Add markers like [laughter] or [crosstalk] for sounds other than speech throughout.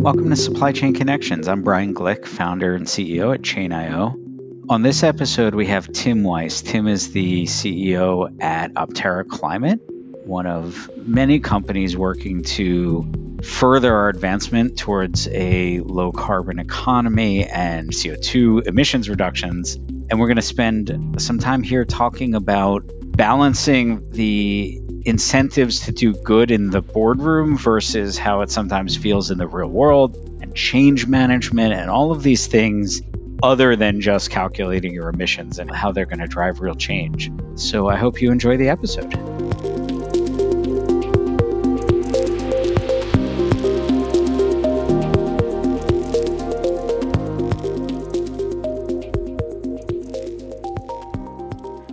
Welcome to Supply Chain Connections. I'm Brian Glick, founder and CEO at Chain.io. On this episode, we have Tim Weiss. Tim is the CEO at Optera Climate, one of many companies working to further our advancement towards a low carbon economy and CO2 emissions reductions. And we're going to spend some time here talking about balancing the incentives to do good in the boardroom versus how it sometimes feels in the real world and change management and all of these things other than just calculating your emissions and how they're going to drive real change. So I hope you enjoy the episode.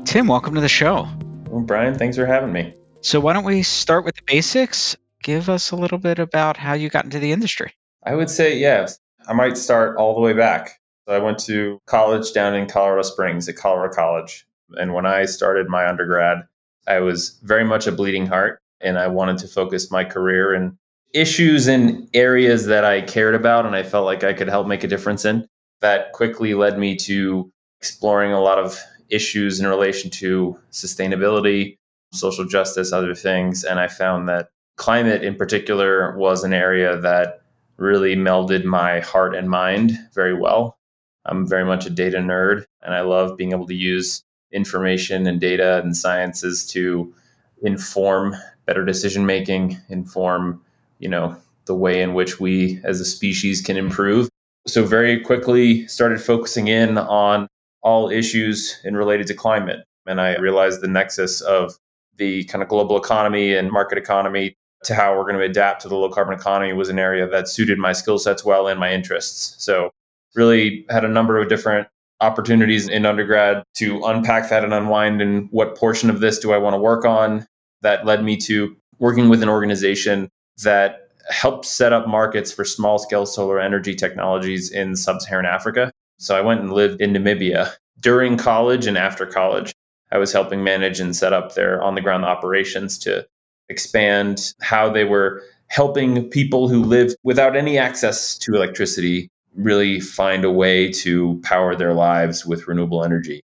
Tim, welcome to the show. Well, Brian, thanks for having me. So, why don't we start with the basics? Give us a little bit about how you got into the industry. I would say, yes. I might start all the way back. So I went to college down in Colorado Springs at Colorado College. And when I started my undergrad, I was very much a bleeding heart and I wanted to focus my career in issues and areas that I cared about and I felt like I could help make a difference in. That quickly led me to exploring a lot of issues in relation to sustainability, social justice, other things. And I found that climate in particular was an area that really melded my heart and mind very well. I'm very much a data nerd, and I love being able to use information and data and sciences to inform better decision making, inform, you know, the way in which we as a species can improve. So very quickly started focusing in on all issues in related to climate. And I realized the nexus of the kind of global economy and market economy to how we're going to adapt to the low carbon economy was an area that suited my skill sets well and my interests. So really had a number of different opportunities in undergrad to unpack that and unwind and what portion of this do I want to work on. That led me to working with an organization that helped set up markets for small scale solar energy technologies in sub Saharan Africa. So I went and lived in Namibia during college and after college. I was helping manage and set up their on the ground operations to expand how they were helping people who live without any access to electricity really find a way to power their lives with renewable energy.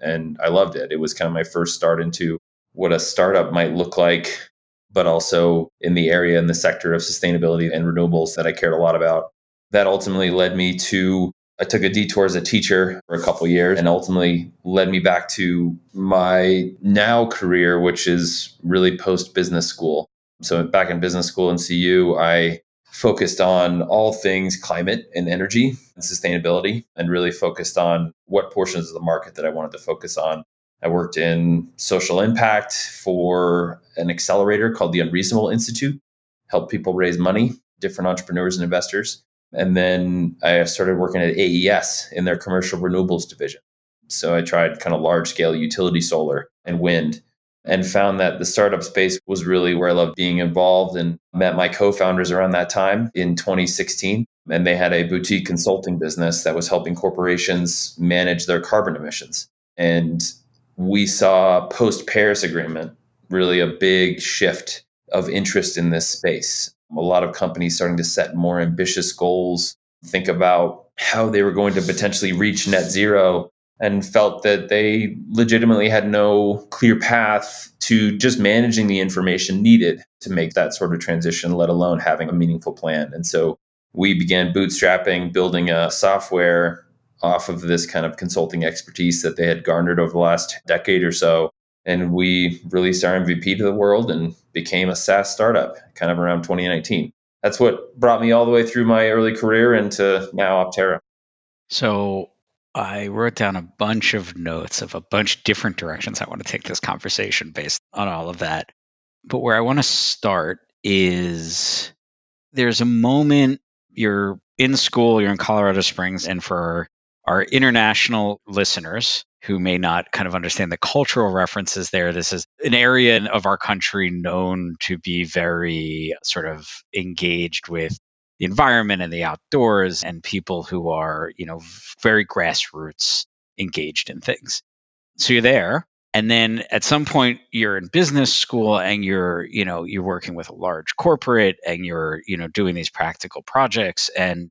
And I loved it. It was kind of my first start into what a startup might look like, but also in the area in the sector of sustainability and renewables that I cared a lot about. That ultimately led me to I took a detour as a teacher for a couple years and ultimately led me back to my now career, which is really post business school. So back in business school in CU, I focused on all things climate and energy and sustainability and really focused on what portions of the market that I wanted to focus on. I worked in social impact for an accelerator called the Unreasonable Institute, help people raise money, different entrepreneurs and investors. And then I started working at AES in their commercial renewables division. So I tried kind of large scale utility solar and wind and found that the startup space was really where I loved being involved and met my co-founders around that time in 2016 and they had a boutique consulting business that was helping corporations manage their carbon emissions. And we saw post Paris agreement really a big shift of interest in this space a lot of companies starting to set more ambitious goals think about how they were going to potentially reach net zero and felt that they legitimately had no clear path to just managing the information needed to make that sort of transition, let alone having a meaningful plan. And so we began bootstrapping, building a software off of this kind of consulting expertise that they had garnered over the last decade or so. And we released our MVP to the world and became a SaaS startup kind of around 2019. That's what brought me all the way through my early career into now Optera. So I wrote down a bunch of notes of a bunch of different directions I want to take this conversation based on all of that. But where I want to start is there's a moment you're in school, you're in Colorado Springs, and for our international listeners who may not kind of understand the cultural references there, this is an area of our country known to be very sort of engaged with the environment and the outdoors and people who are, you know, very grassroots engaged in things. So you're there and then at some point you're in business school and you're you know you're working with a large corporate and you're you know doing these practical projects and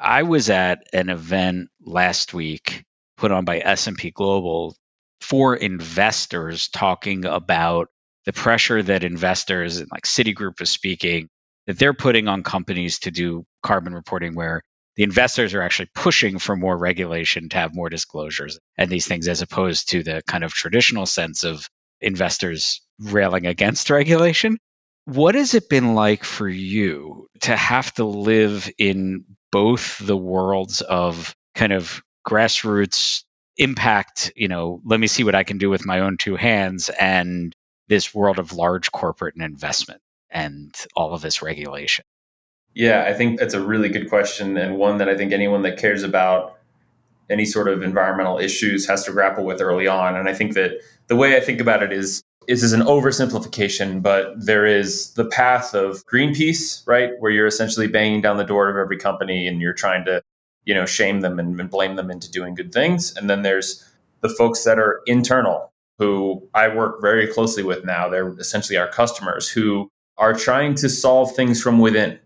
i was at an event last week put on by s&p global for investors talking about the pressure that investors and like citigroup is speaking that they're putting on companies to do carbon reporting where the investors are actually pushing for more regulation to have more disclosures and these things as opposed to the kind of traditional sense of investors railing against regulation. What has it been like for you to have to live in both the worlds of kind of grassroots impact, you know, let me see what I can do with my own two hands and this world of large corporate and investment and all of this regulation? Yeah, I think that's a really good question and one that I think anyone that cares about any sort of environmental issues has to grapple with early on. And I think that the way I think about it is this is an oversimplification, but there is the path of Greenpeace, right, where you're essentially banging down the door of every company and you're trying to, you know, shame them and, and blame them into doing good things. And then there's the folks that are internal, who I work very closely with now. They're essentially our customers who are trying to solve things from within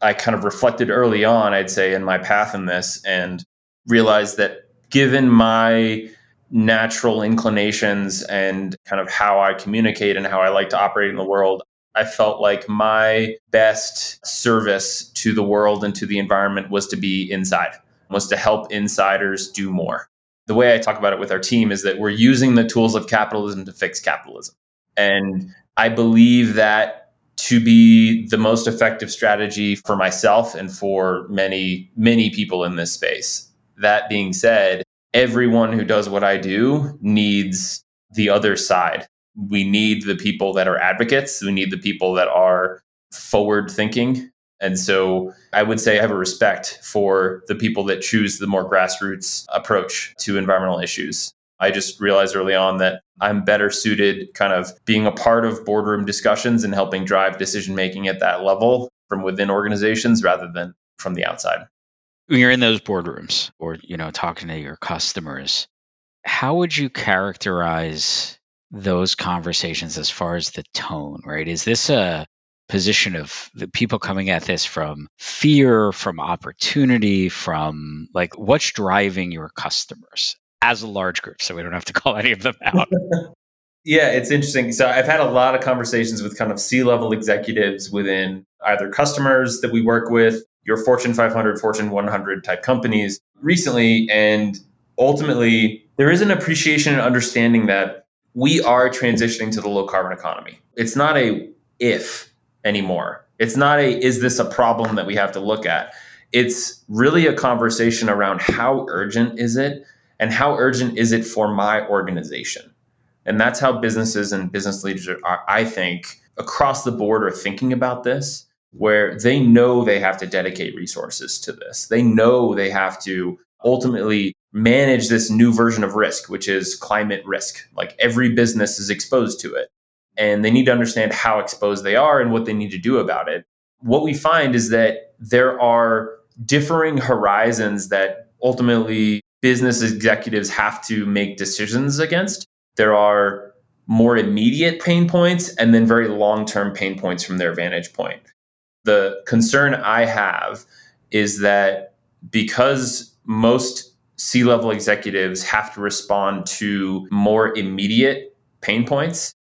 I kind of reflected early on, I'd say, in my path in this and realized that given my natural inclinations and kind of how I communicate and how I like to operate in the world, I felt like my best service to the world and to the environment was to be inside, was to help insiders do more. The way I talk about it with our team is that we're using the tools of capitalism to fix capitalism. And I believe that to be the most effective strategy for myself and for many, many people in this space. That being said, everyone who does what I do needs the other side. We need the people that are advocates, we need the people that are forward thinking. And so I would say I have a respect for the people that choose the more grassroots approach to environmental issues. I just realized early on that I'm better suited kind of being a part of boardroom discussions and helping drive decision making at that level from within organizations rather than from the outside. When you're in those boardrooms or you know talking to your customers, how would you characterize those conversations as far as the tone, right? Is this a position of the people coming at this from fear, from opportunity, from like what's driving your customers? as a large group, so we don't have to [laughs] call any of them out. [laughs] yeah, it's interesting. So I've had a lot of conversations with kind of C level executives within either customers that we work with, your Fortune 500, Fortune 100 type companies recently. And ultimately, there is an appreciation and understanding that we are transitioning to the low carbon economy. It's not a if anymore. It's not a is this a problem that we have to look at. It's really a conversation around how urgent is it and how urgent is it for my organization? And that's how businesses and business leaders are, I think, across the board are thinking about this, where they know they have to dedicate resources to this. They know they have to ultimately manage this new version of risk, which is climate risk. Like every business is exposed to it. And they need to understand how exposed they are and what they need to do about it. What we find is that there are differing horizons that ultimately business executives have to make decisions against. There are more immediate pain points and then very long term pain points from their vantage point. The concern I have is that because most C level executives have to respond to more immediate pain points,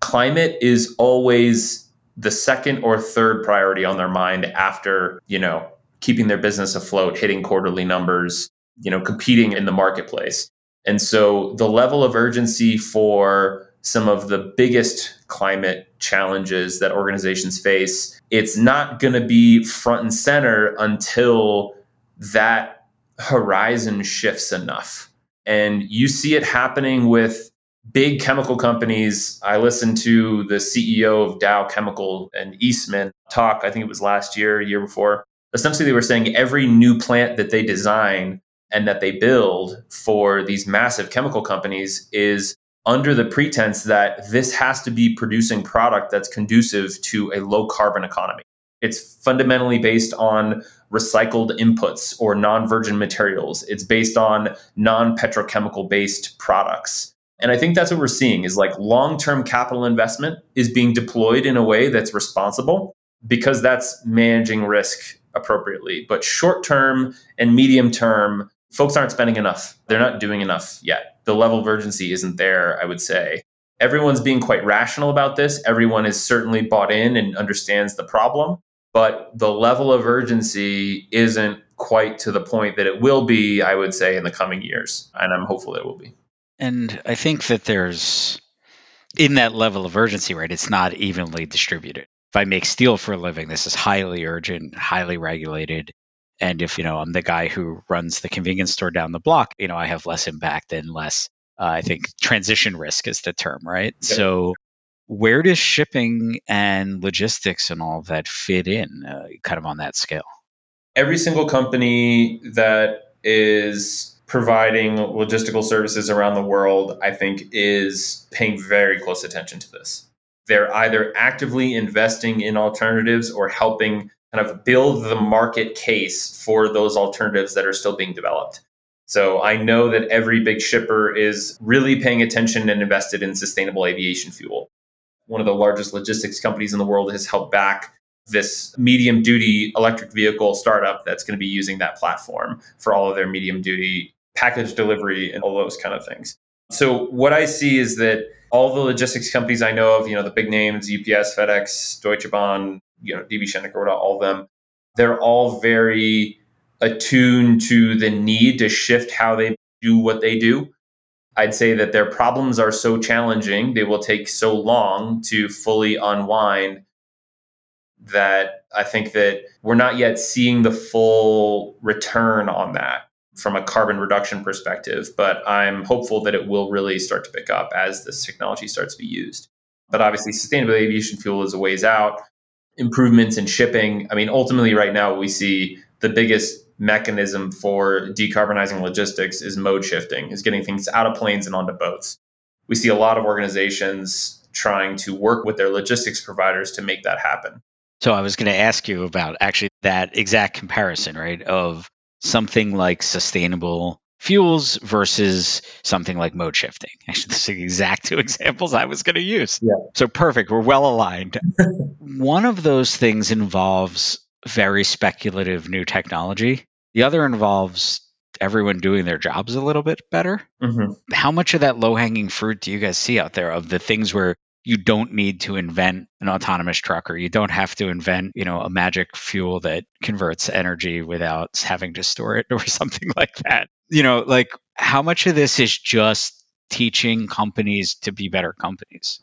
climate is always the second or third priority on their mind after, you know, keeping their business afloat, hitting quarterly numbers, you know competing in the marketplace. And so the level of urgency for some of the biggest climate challenges that organizations face it's not going to be front and center until that horizon shifts enough. And you see it happening with big chemical companies. I listened to the CEO of Dow Chemical and Eastman talk, I think it was last year, year before. Essentially, they were saying every new plant that they design and that they build for these massive chemical companies is under the pretense that this has to be producing product that's conducive to a low carbon economy. It's fundamentally based on recycled inputs or non virgin materials. It's based on non petrochemical based products. And I think that's what we're seeing is like long-term capital investment is being deployed in a way that's responsible because that's managing risk appropriately. But short-term and medium-term, folks aren't spending enough. They're not doing enough yet. The level of urgency isn't there, I would say. Everyone's being quite rational about this. Everyone is certainly bought in and understands the problem, but the level of urgency isn't quite to the point that it will be, I would say, in the coming years. And I'm hopeful it will be. And I think that there's, in that level of urgency, right, it's not evenly distributed. If I make steel for a living, this is highly urgent, highly regulated. And if, you know, I'm the guy who runs the convenience store down the block, you know, I have less impact and less, uh, I think, transition risk is the term, right? So, where does shipping and logistics and all of that fit in, uh, kind of on that scale? Every single company that is providing logistical services around the world, I think, is paying very close attention to this. They're either actively investing in alternatives or helping kind of build the market case for those alternatives that are still being developed. So I know that every big shipper is really paying attention and invested in sustainable aviation fuel. One of the largest logistics companies in the world has helped back this medium duty electric vehicle startup that's going to be using that platform for all of their medium duty package delivery and all those kind of things. So what I see is that all the logistics companies I know of, you know, the big names, UPS, FedEx, Deutsche Bahn, you know, DB Schenker, all of them, they're all very attuned to the need to shift how they do what they do. I'd say that their problems are so challenging, they will take so long to fully unwind that I think that we're not yet seeing the full return on that from a carbon reduction perspective, but I'm hopeful that it will really start to pick up as this technology starts to be used. But obviously, sustainable aviation fuel is a ways out. Improvements in shipping. I mean, ultimately, right now, we see the biggest mechanism for decarbonizing logistics is mode shifting, is getting things out of planes and onto boats. We see a lot of organizations trying to work with their logistics providers to make that happen. So I was going to ask you about actually that exact comparison, right? Of something like sustainable fuels versus something like mode shifting. Actually, this is the exact two examples I was going to use. Yeah. So perfect. We're well aligned. [laughs] One of those things involves very speculative new technology. The other involves everyone doing their jobs a little bit better. Mm-hmm. How much of that low hanging fruit do you guys see out there of the things where you don't need to invent an autonomous truck or you don't have to invent you know a magic fuel that converts energy without having to store it [laughs] or something like that. You know like how much of this is just teaching companies to be better companies?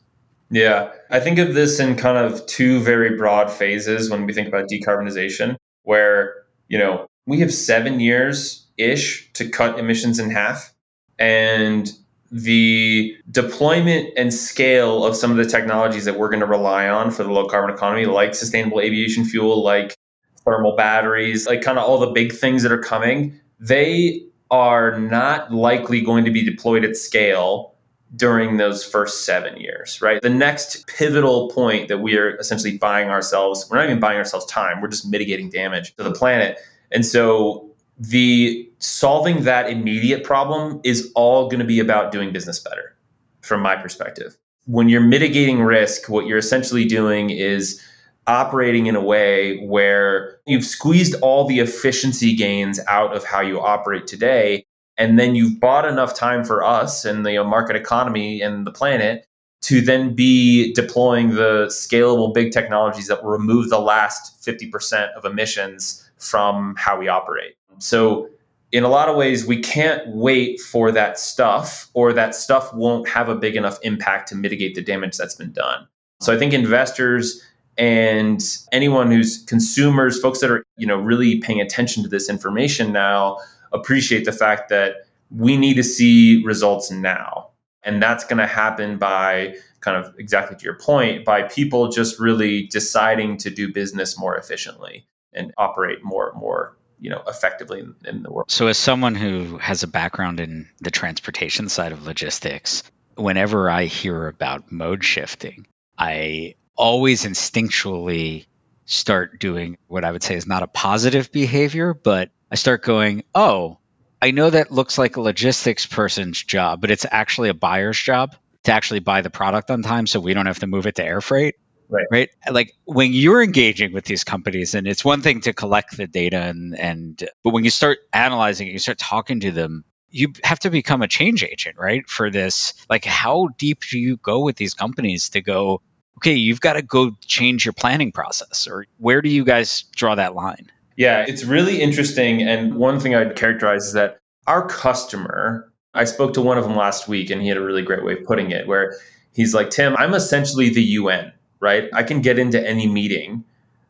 Yeah i think of this in kind of two very broad phases when we think about decarbonization where you know we have seven years ish to cut emissions in half and the deployment and scale of some of the technologies that we're going to rely on for the low carbon economy, like sustainable aviation fuel, like thermal batteries, like kind of all the big things that are coming, they are not likely going to be deployed at scale during those first seven years, right? The next pivotal point that we are essentially buying ourselves, we're not even buying ourselves time, we're just mitigating damage to the planet. And so the solving that immediate problem is all going to be about doing business better from my perspective. When you're mitigating risk, what you're essentially doing is operating in a way where you've squeezed all the efficiency gains out of how you operate today and then you've bought enough time for us and the market economy and the planet to then be deploying the scalable big technologies that will remove the last 50% of emissions from how we operate. So, in a lot of ways, we can't wait for that stuff, or that stuff won't have a big enough impact to mitigate the damage that's been done. So, I think investors and anyone who's consumers, folks that are you know really paying attention to this information now, appreciate the fact that we need to see results now, and that's going to happen by kind of exactly to your point by people just really deciding to do business more efficiently and operate more more you know effectively in, in the world. So, as someone who has a background in the transportation side of logistics, whenever I hear about mode shifting, I always instinctually start doing what I would say is not a positive behavior, but I start going, oh, I know that looks like a logistics person's job, but it's actually a buyer's job to actually buy the product on time so we don't have to move it to air freight. Right. Right. Like when you're engaging with these companies, and it's one thing to collect the data and and but when you start analyzing it, you start talking to them, you have to become a change agent, right? For this. Like how deep do you go with these companies to go, okay, you've got to go change your planning process, or where do you guys draw that line? Yeah, it's really interesting. And one thing I'd characterize is that our customer, I spoke to one of them last week and he had a really great way of putting it where he's like, Tim, I'm essentially the UN, right? I can get into any meeting.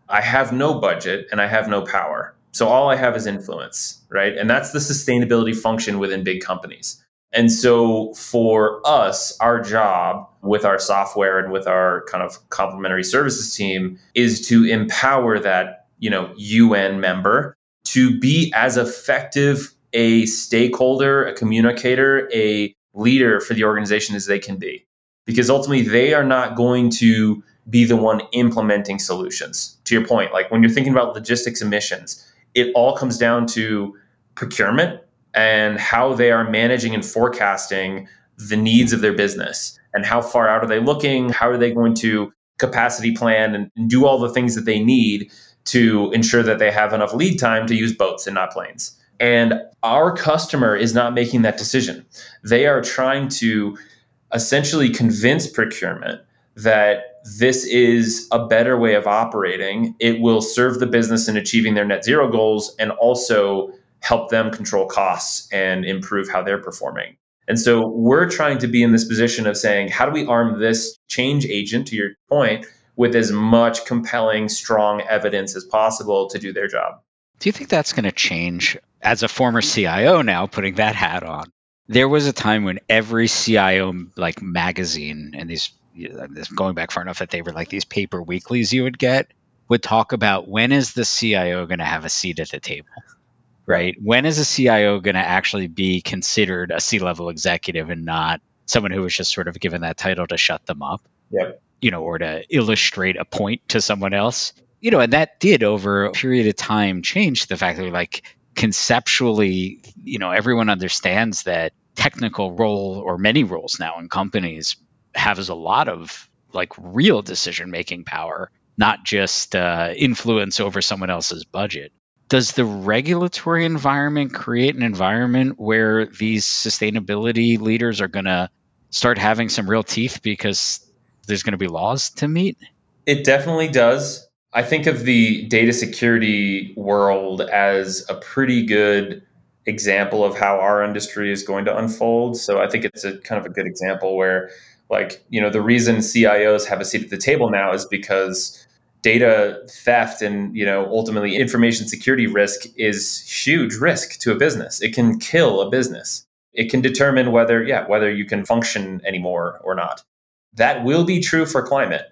I have no budget and I have no power. So all I have is influence, right? And that's the sustainability function within big companies. And so for us, our job with our software and with our kind of complementary services team is to empower that, you know, UN member to be as effective a stakeholder, a communicator, a leader for the organization as they can be. Because ultimately they are not going to be the one implementing solutions. To your point, like when you're thinking about logistics emissions, it all comes down to procurement and how they are managing and forecasting the needs of their business and how far out are they looking how are they going to capacity plan and do all the things that they need to ensure that they have enough lead time to use boats and not planes and our customer is not making that decision they are trying to essentially convince procurement that this is a better way of operating it will serve the business in achieving their net zero goals and also help them control costs and improve how they're performing. And so we're trying to be in this position of saying, how do we arm this change agent, to your point, with as much compelling, strong evidence as possible to do their job? Do you think that's going to change? As a former CIO now, putting that hat on, there was a time when every CIO like magazine and these going back far enough that they were like these paper weeklies you would get would talk about when is the CIO going to have a seat at the table right? When is a CIO going to actually be considered a C level executive and not someone who was just sort of given that title to shut them up? Yep. You know, or to illustrate a point to someone else. You know, and that did over a period of time change the fact that like conceptually, you know, everyone understands that technical role or many roles now in companies has a lot of like real decision making power, not just uh, influence over someone else's budget does the regulatory environment create an environment where these sustainability leaders are going to start having some real teeth because there's going to be laws to meet? It definitely does. I think of the data security world as a pretty good example of how our industry is going to unfold. So I think it's a kind of a good example where like, you know, the reason CIOs have a seat at the table now is because data theft and you know ultimately information security risk is huge risk to a business. It can kill a business. It can determine whether yeah whether you can function anymore or not. That will be true for climate.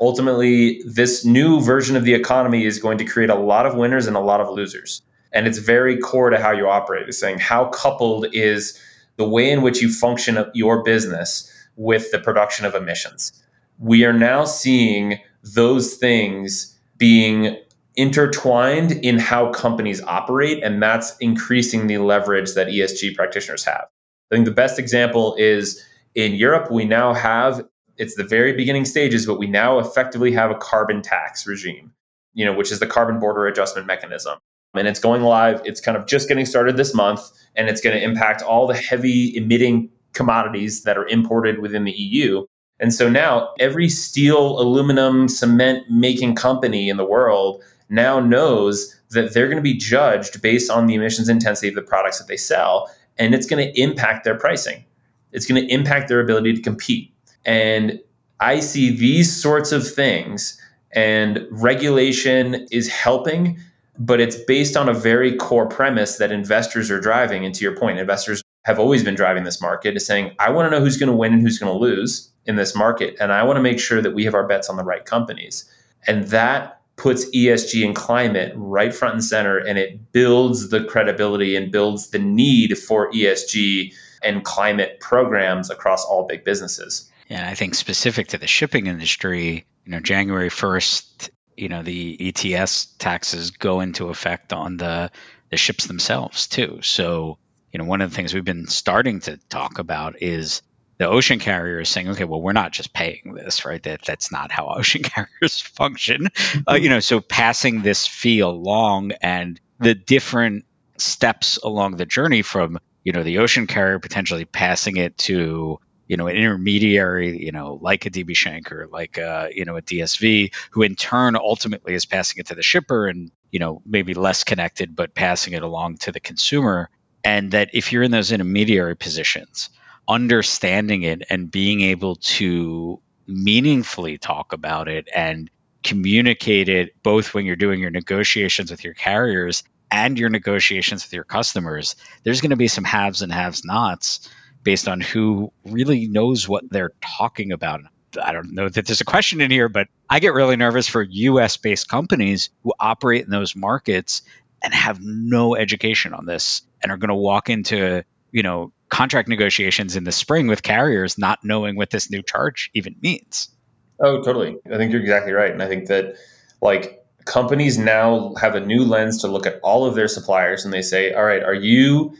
Ultimately this new version of the economy is going to create a lot of winners and a lot of losers. And it's very core to how you operate it's saying how coupled is the way in which you function your business with the production of emissions we are now seeing those things being intertwined in how companies operate, and that's increasing the leverage that ESG practitioners have. I think the best example is in Europe, we now have it's the very beginning stages, but we now effectively have a carbon tax regime, you know, which is the carbon border adjustment mechanism. And it's going live. It's kind of just getting started this month, and it's going to impact all the heavy emitting commodities that are imported within the EU. And so now every steel, aluminum, cement making company in the world now knows that they're going to be judged based on the emissions intensity of the products that they sell. And it's going to impact their pricing. It's going to impact their ability to compete. And I see these sorts of things, and regulation is helping, but it's based on a very core premise that investors are driving. And to your point, investors have always been driving this market is saying, I want to know who's going to win and who's going to lose in this market. And I want to make sure that we have our bets on the right companies. And that puts ESG and climate right front and center, and it builds the credibility and builds the need for ESG and climate programs across all big businesses. And I think specific to the shipping industry, you know, January 1st, you know, the ETS taxes go into effect on the the ships themselves too. So you know, one of the things we've been starting to talk about is the ocean carrier is saying, okay, well, we're not just paying this, right? That that's not how [laughs] ocean carriers function. Uh, you know, so passing this fee along and the different steps along the journey from you know the ocean carrier potentially passing it to you know an intermediary you know like a DB Schenker like a, uh, you know a DSV who in turn ultimately is passing it to the shipper and you know maybe less connected but passing it along to the consumer and that if you're in those intermediary positions understanding it and being able to meaningfully talk about it and communicate it both when you're doing your negotiations with your carriers and your negotiations with your customers, there's going to be some haves and haves nots based on who really knows what they're talking about. I don't know that there's a question in here, but I get really nervous for US based companies who operate in those markets and have no education on this and are going to walk into, you know, contract negotiations in the spring with carriers not knowing what this new charge even means. Oh, totally. I think you're exactly right. And I think that like companies now have a new lens to look at all of their suppliers and they say, all right, are you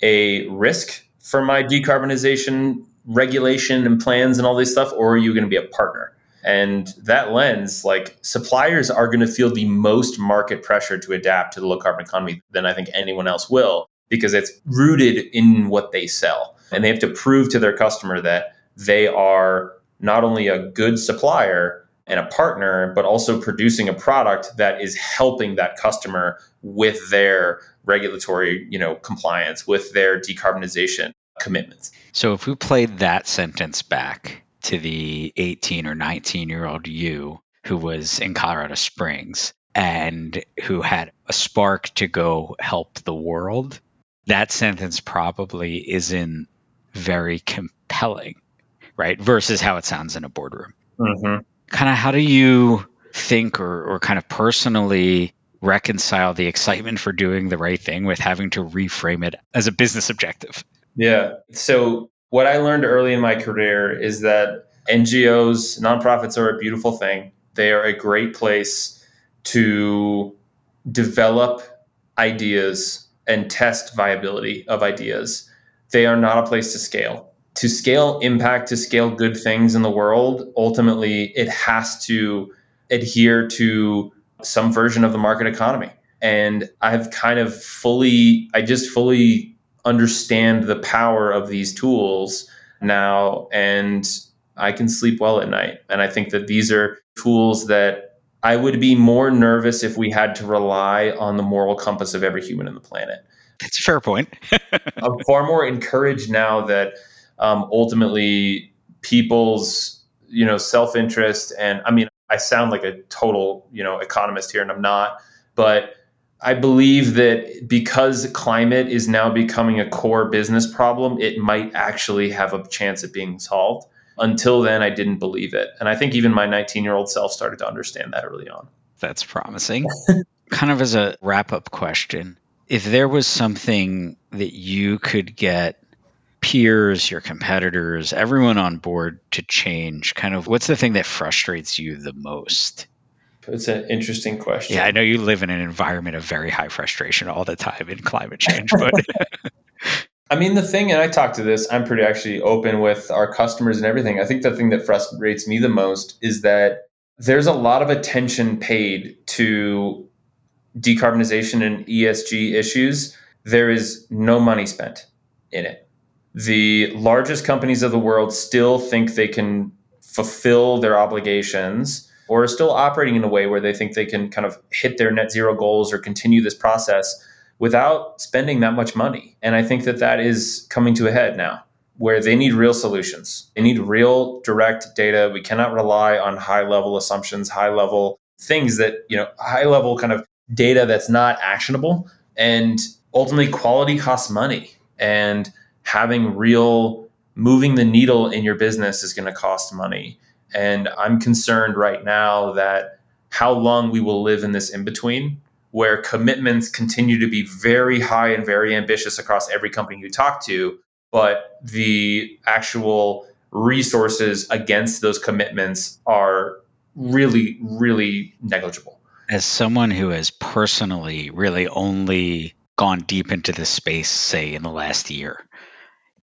a risk for my decarbonization regulation and plans and all this stuff, or are you going to be a partner? And that lens, like suppliers are going to feel the most market pressure to adapt to the low carbon economy than I think anyone else will because it's rooted in what they sell. And they have to prove to their customer that they are not only a good supplier and a partner, but also producing a product that is helping that customer with their regulatory, you know, compliance, with their decarbonization commitments. So if we played that sentence back to the 18 or 19 year old you who was in Colorado Springs and who had a spark to go help the world, that sentence probably isn't very compelling, right? Versus how it sounds in a boardroom. Mm-hmm. Kind of how do you think or, or kind of personally reconcile the excitement for doing the right thing with having to reframe it as a business objective? Yeah. So, what I learned early in my career is that NGOs, nonprofits are a beautiful thing. They are a great place to develop ideas and test viability of ideas. They are not a place to scale. To scale impact, to scale good things in the world, ultimately it has to adhere to some version of the market economy. And I've kind of fully, I just fully understand the power of these tools now and I can sleep well at night. And I think that these are tools that I would be more nervous if we had to rely on the moral compass of every human in the planet. That's a fair point. [laughs] I'm far more encouraged now that um, ultimately people's you know self-interest and I mean I sound like a total you know economist here and I'm not, but I believe that because climate is now becoming a core business problem, it might actually have a chance at being solved until then, I didn't believe it. And I think even my 19 year old self started to understand that early on. That's promising. [laughs] kind of as a wrap up question if there was something that you could get peers, your competitors, everyone on board to change, kind of what's the thing that frustrates you the most? It's an interesting question. Yeah, I know you live in an environment of very high frustration all the time in climate change, but [laughs] [laughs] I mean, the thing, and I talk to this, I'm pretty actually open with our customers and everything. I think the thing that frustrates me the most is that there's a lot of attention paid to decarbonization and ESG issues. There is no money spent in it. The largest companies of the world still think they can fulfill their obligations or are still operating in a way where they think they can kind of hit their net zero goals or continue this process without spending that much money. And I think that that is coming to a head now where they need real solutions. They need real direct data. We cannot rely on high level assumptions, high level things that, you know, high level kind of data that's not actionable. And ultimately, quality costs money. And having real moving the needle in your business is going to cost money. And I'm concerned right now that how long we will live in this in between where commitments continue to be very high and very ambitious across every company you talk to, but the actual resources against those commitments are really, really negligible. As someone who has personally really only gone deep into this space, say, in the last year,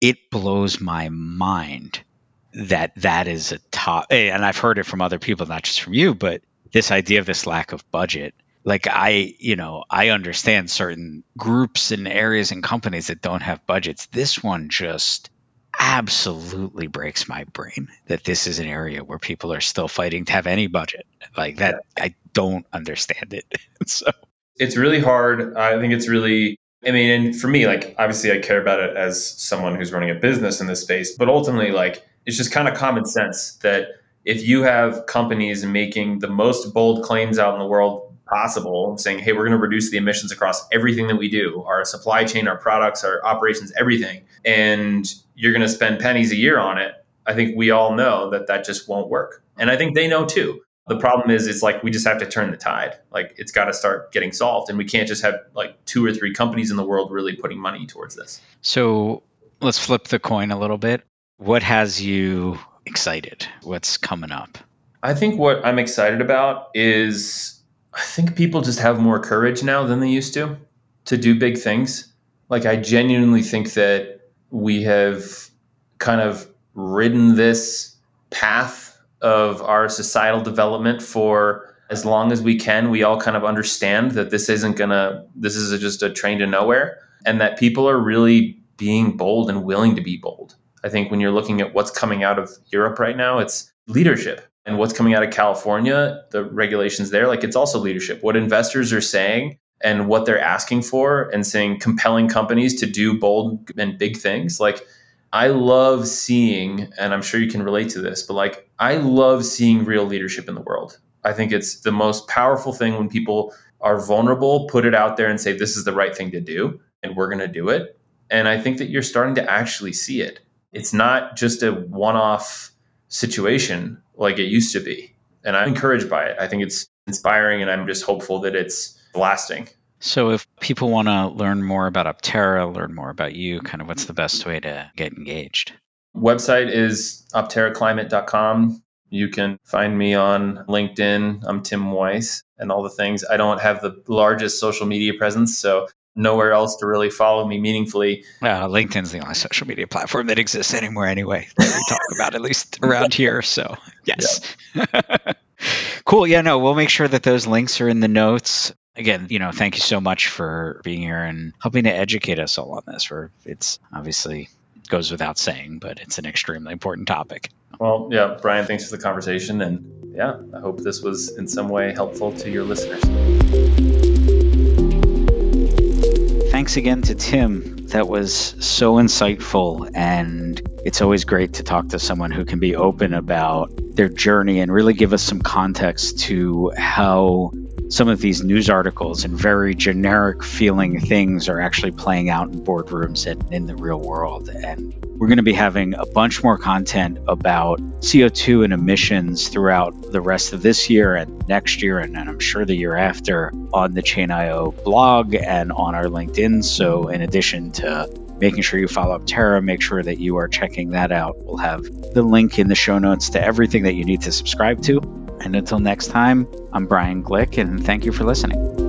it blows my mind that that is a top. Eh, and I've heard it from other people, not just from you, but this idea of this lack of budget. Like I, you know, I understand certain groups and areas and companies that don't have budgets. This one just absolutely breaks my brain that this is an area where people are still fighting to have any budget. Like that, I don't understand it. [laughs] so it's really hard. I think it's really I mean, and for me, like obviously I care about it as someone who's running a business in this space, but ultimately, like it's just kind of common sense that if you have companies making the most bold claims out in the world possible, saying, hey, we're going to reduce the emissions across everything that we do, our supply chain, our products, our operations, everything, and you're going to spend pennies a year on it, I think we all know that that just won't work. And I think they know too. The problem is, it's like we just have to turn the tide. Like it's got to start getting solved, and we can't just have like two or three companies in the world really putting money towards this. So let's flip the coin a little bit. What has you excited? What's coming up? I think what I'm excited about is I think people just have more courage now than they used to to do big things. Like I genuinely think that we have kind of ridden this path of our societal development for as long as we can. We all kind of understand that this isn't gonna, this is just a train to nowhere, and that people are really being bold and willing to be bold. I think when you're looking at what's coming out of Europe right now, it's leadership. And what's coming out of California, the regulations there, like it's also leadership. What investors are saying and what they're asking for and saying compelling companies to do bold and big things. Like I love seeing, and I'm sure you can relate to this, but like I love seeing real leadership in the world. I think it's the most powerful thing when people are vulnerable, put it out there and say, this is the right thing to do, and we're going to do it. And I think that you're starting to actually see it. It's not just a one off situation like it used to be. And I'm encouraged by it. I think it's inspiring, and I'm just hopeful that it's lasting. So, if people want to learn more about Optera, learn more about you, kind of what's the best way to get engaged? Website is opteraclimate.com. You can find me on LinkedIn. I'm Tim Weiss and all the things. I don't have the largest social media presence, so nowhere else to really follow me meaningfully. Uh, LinkedIn's the only social media platform that exists anymore anyway that we talk [laughs] about, at least around here. So, yes. Yeah. [laughs] cool. Yeah, no, we'll make sure that those links are in the notes again, you know, thank you so much for being here and helping to educate us all on this. For it's obviously goes without saying, but it's an extremely important topic. Well, yeah, Brian, thanks for the conversation, and yeah, I hope this was in some way helpful to your listeners. Thanks again to Tim. That was so insightful, and it's always great to talk to someone who can be open about their journey and really give us some context to how some of these news articles and very generic feeling things are actually playing out in boardrooms and in the real world. And we're going to be having a bunch more content about CO2 and emissions throughout the rest of this year and next year, and, and I'm sure the year after on the Chain.io blog and on our LinkedIn. So, in addition to making sure you follow Optera, make sure that you are checking that out. We'll have the link in the show notes to everything that you need to subscribe to. And until next time, I'm Brian Glick, and thank you for listening.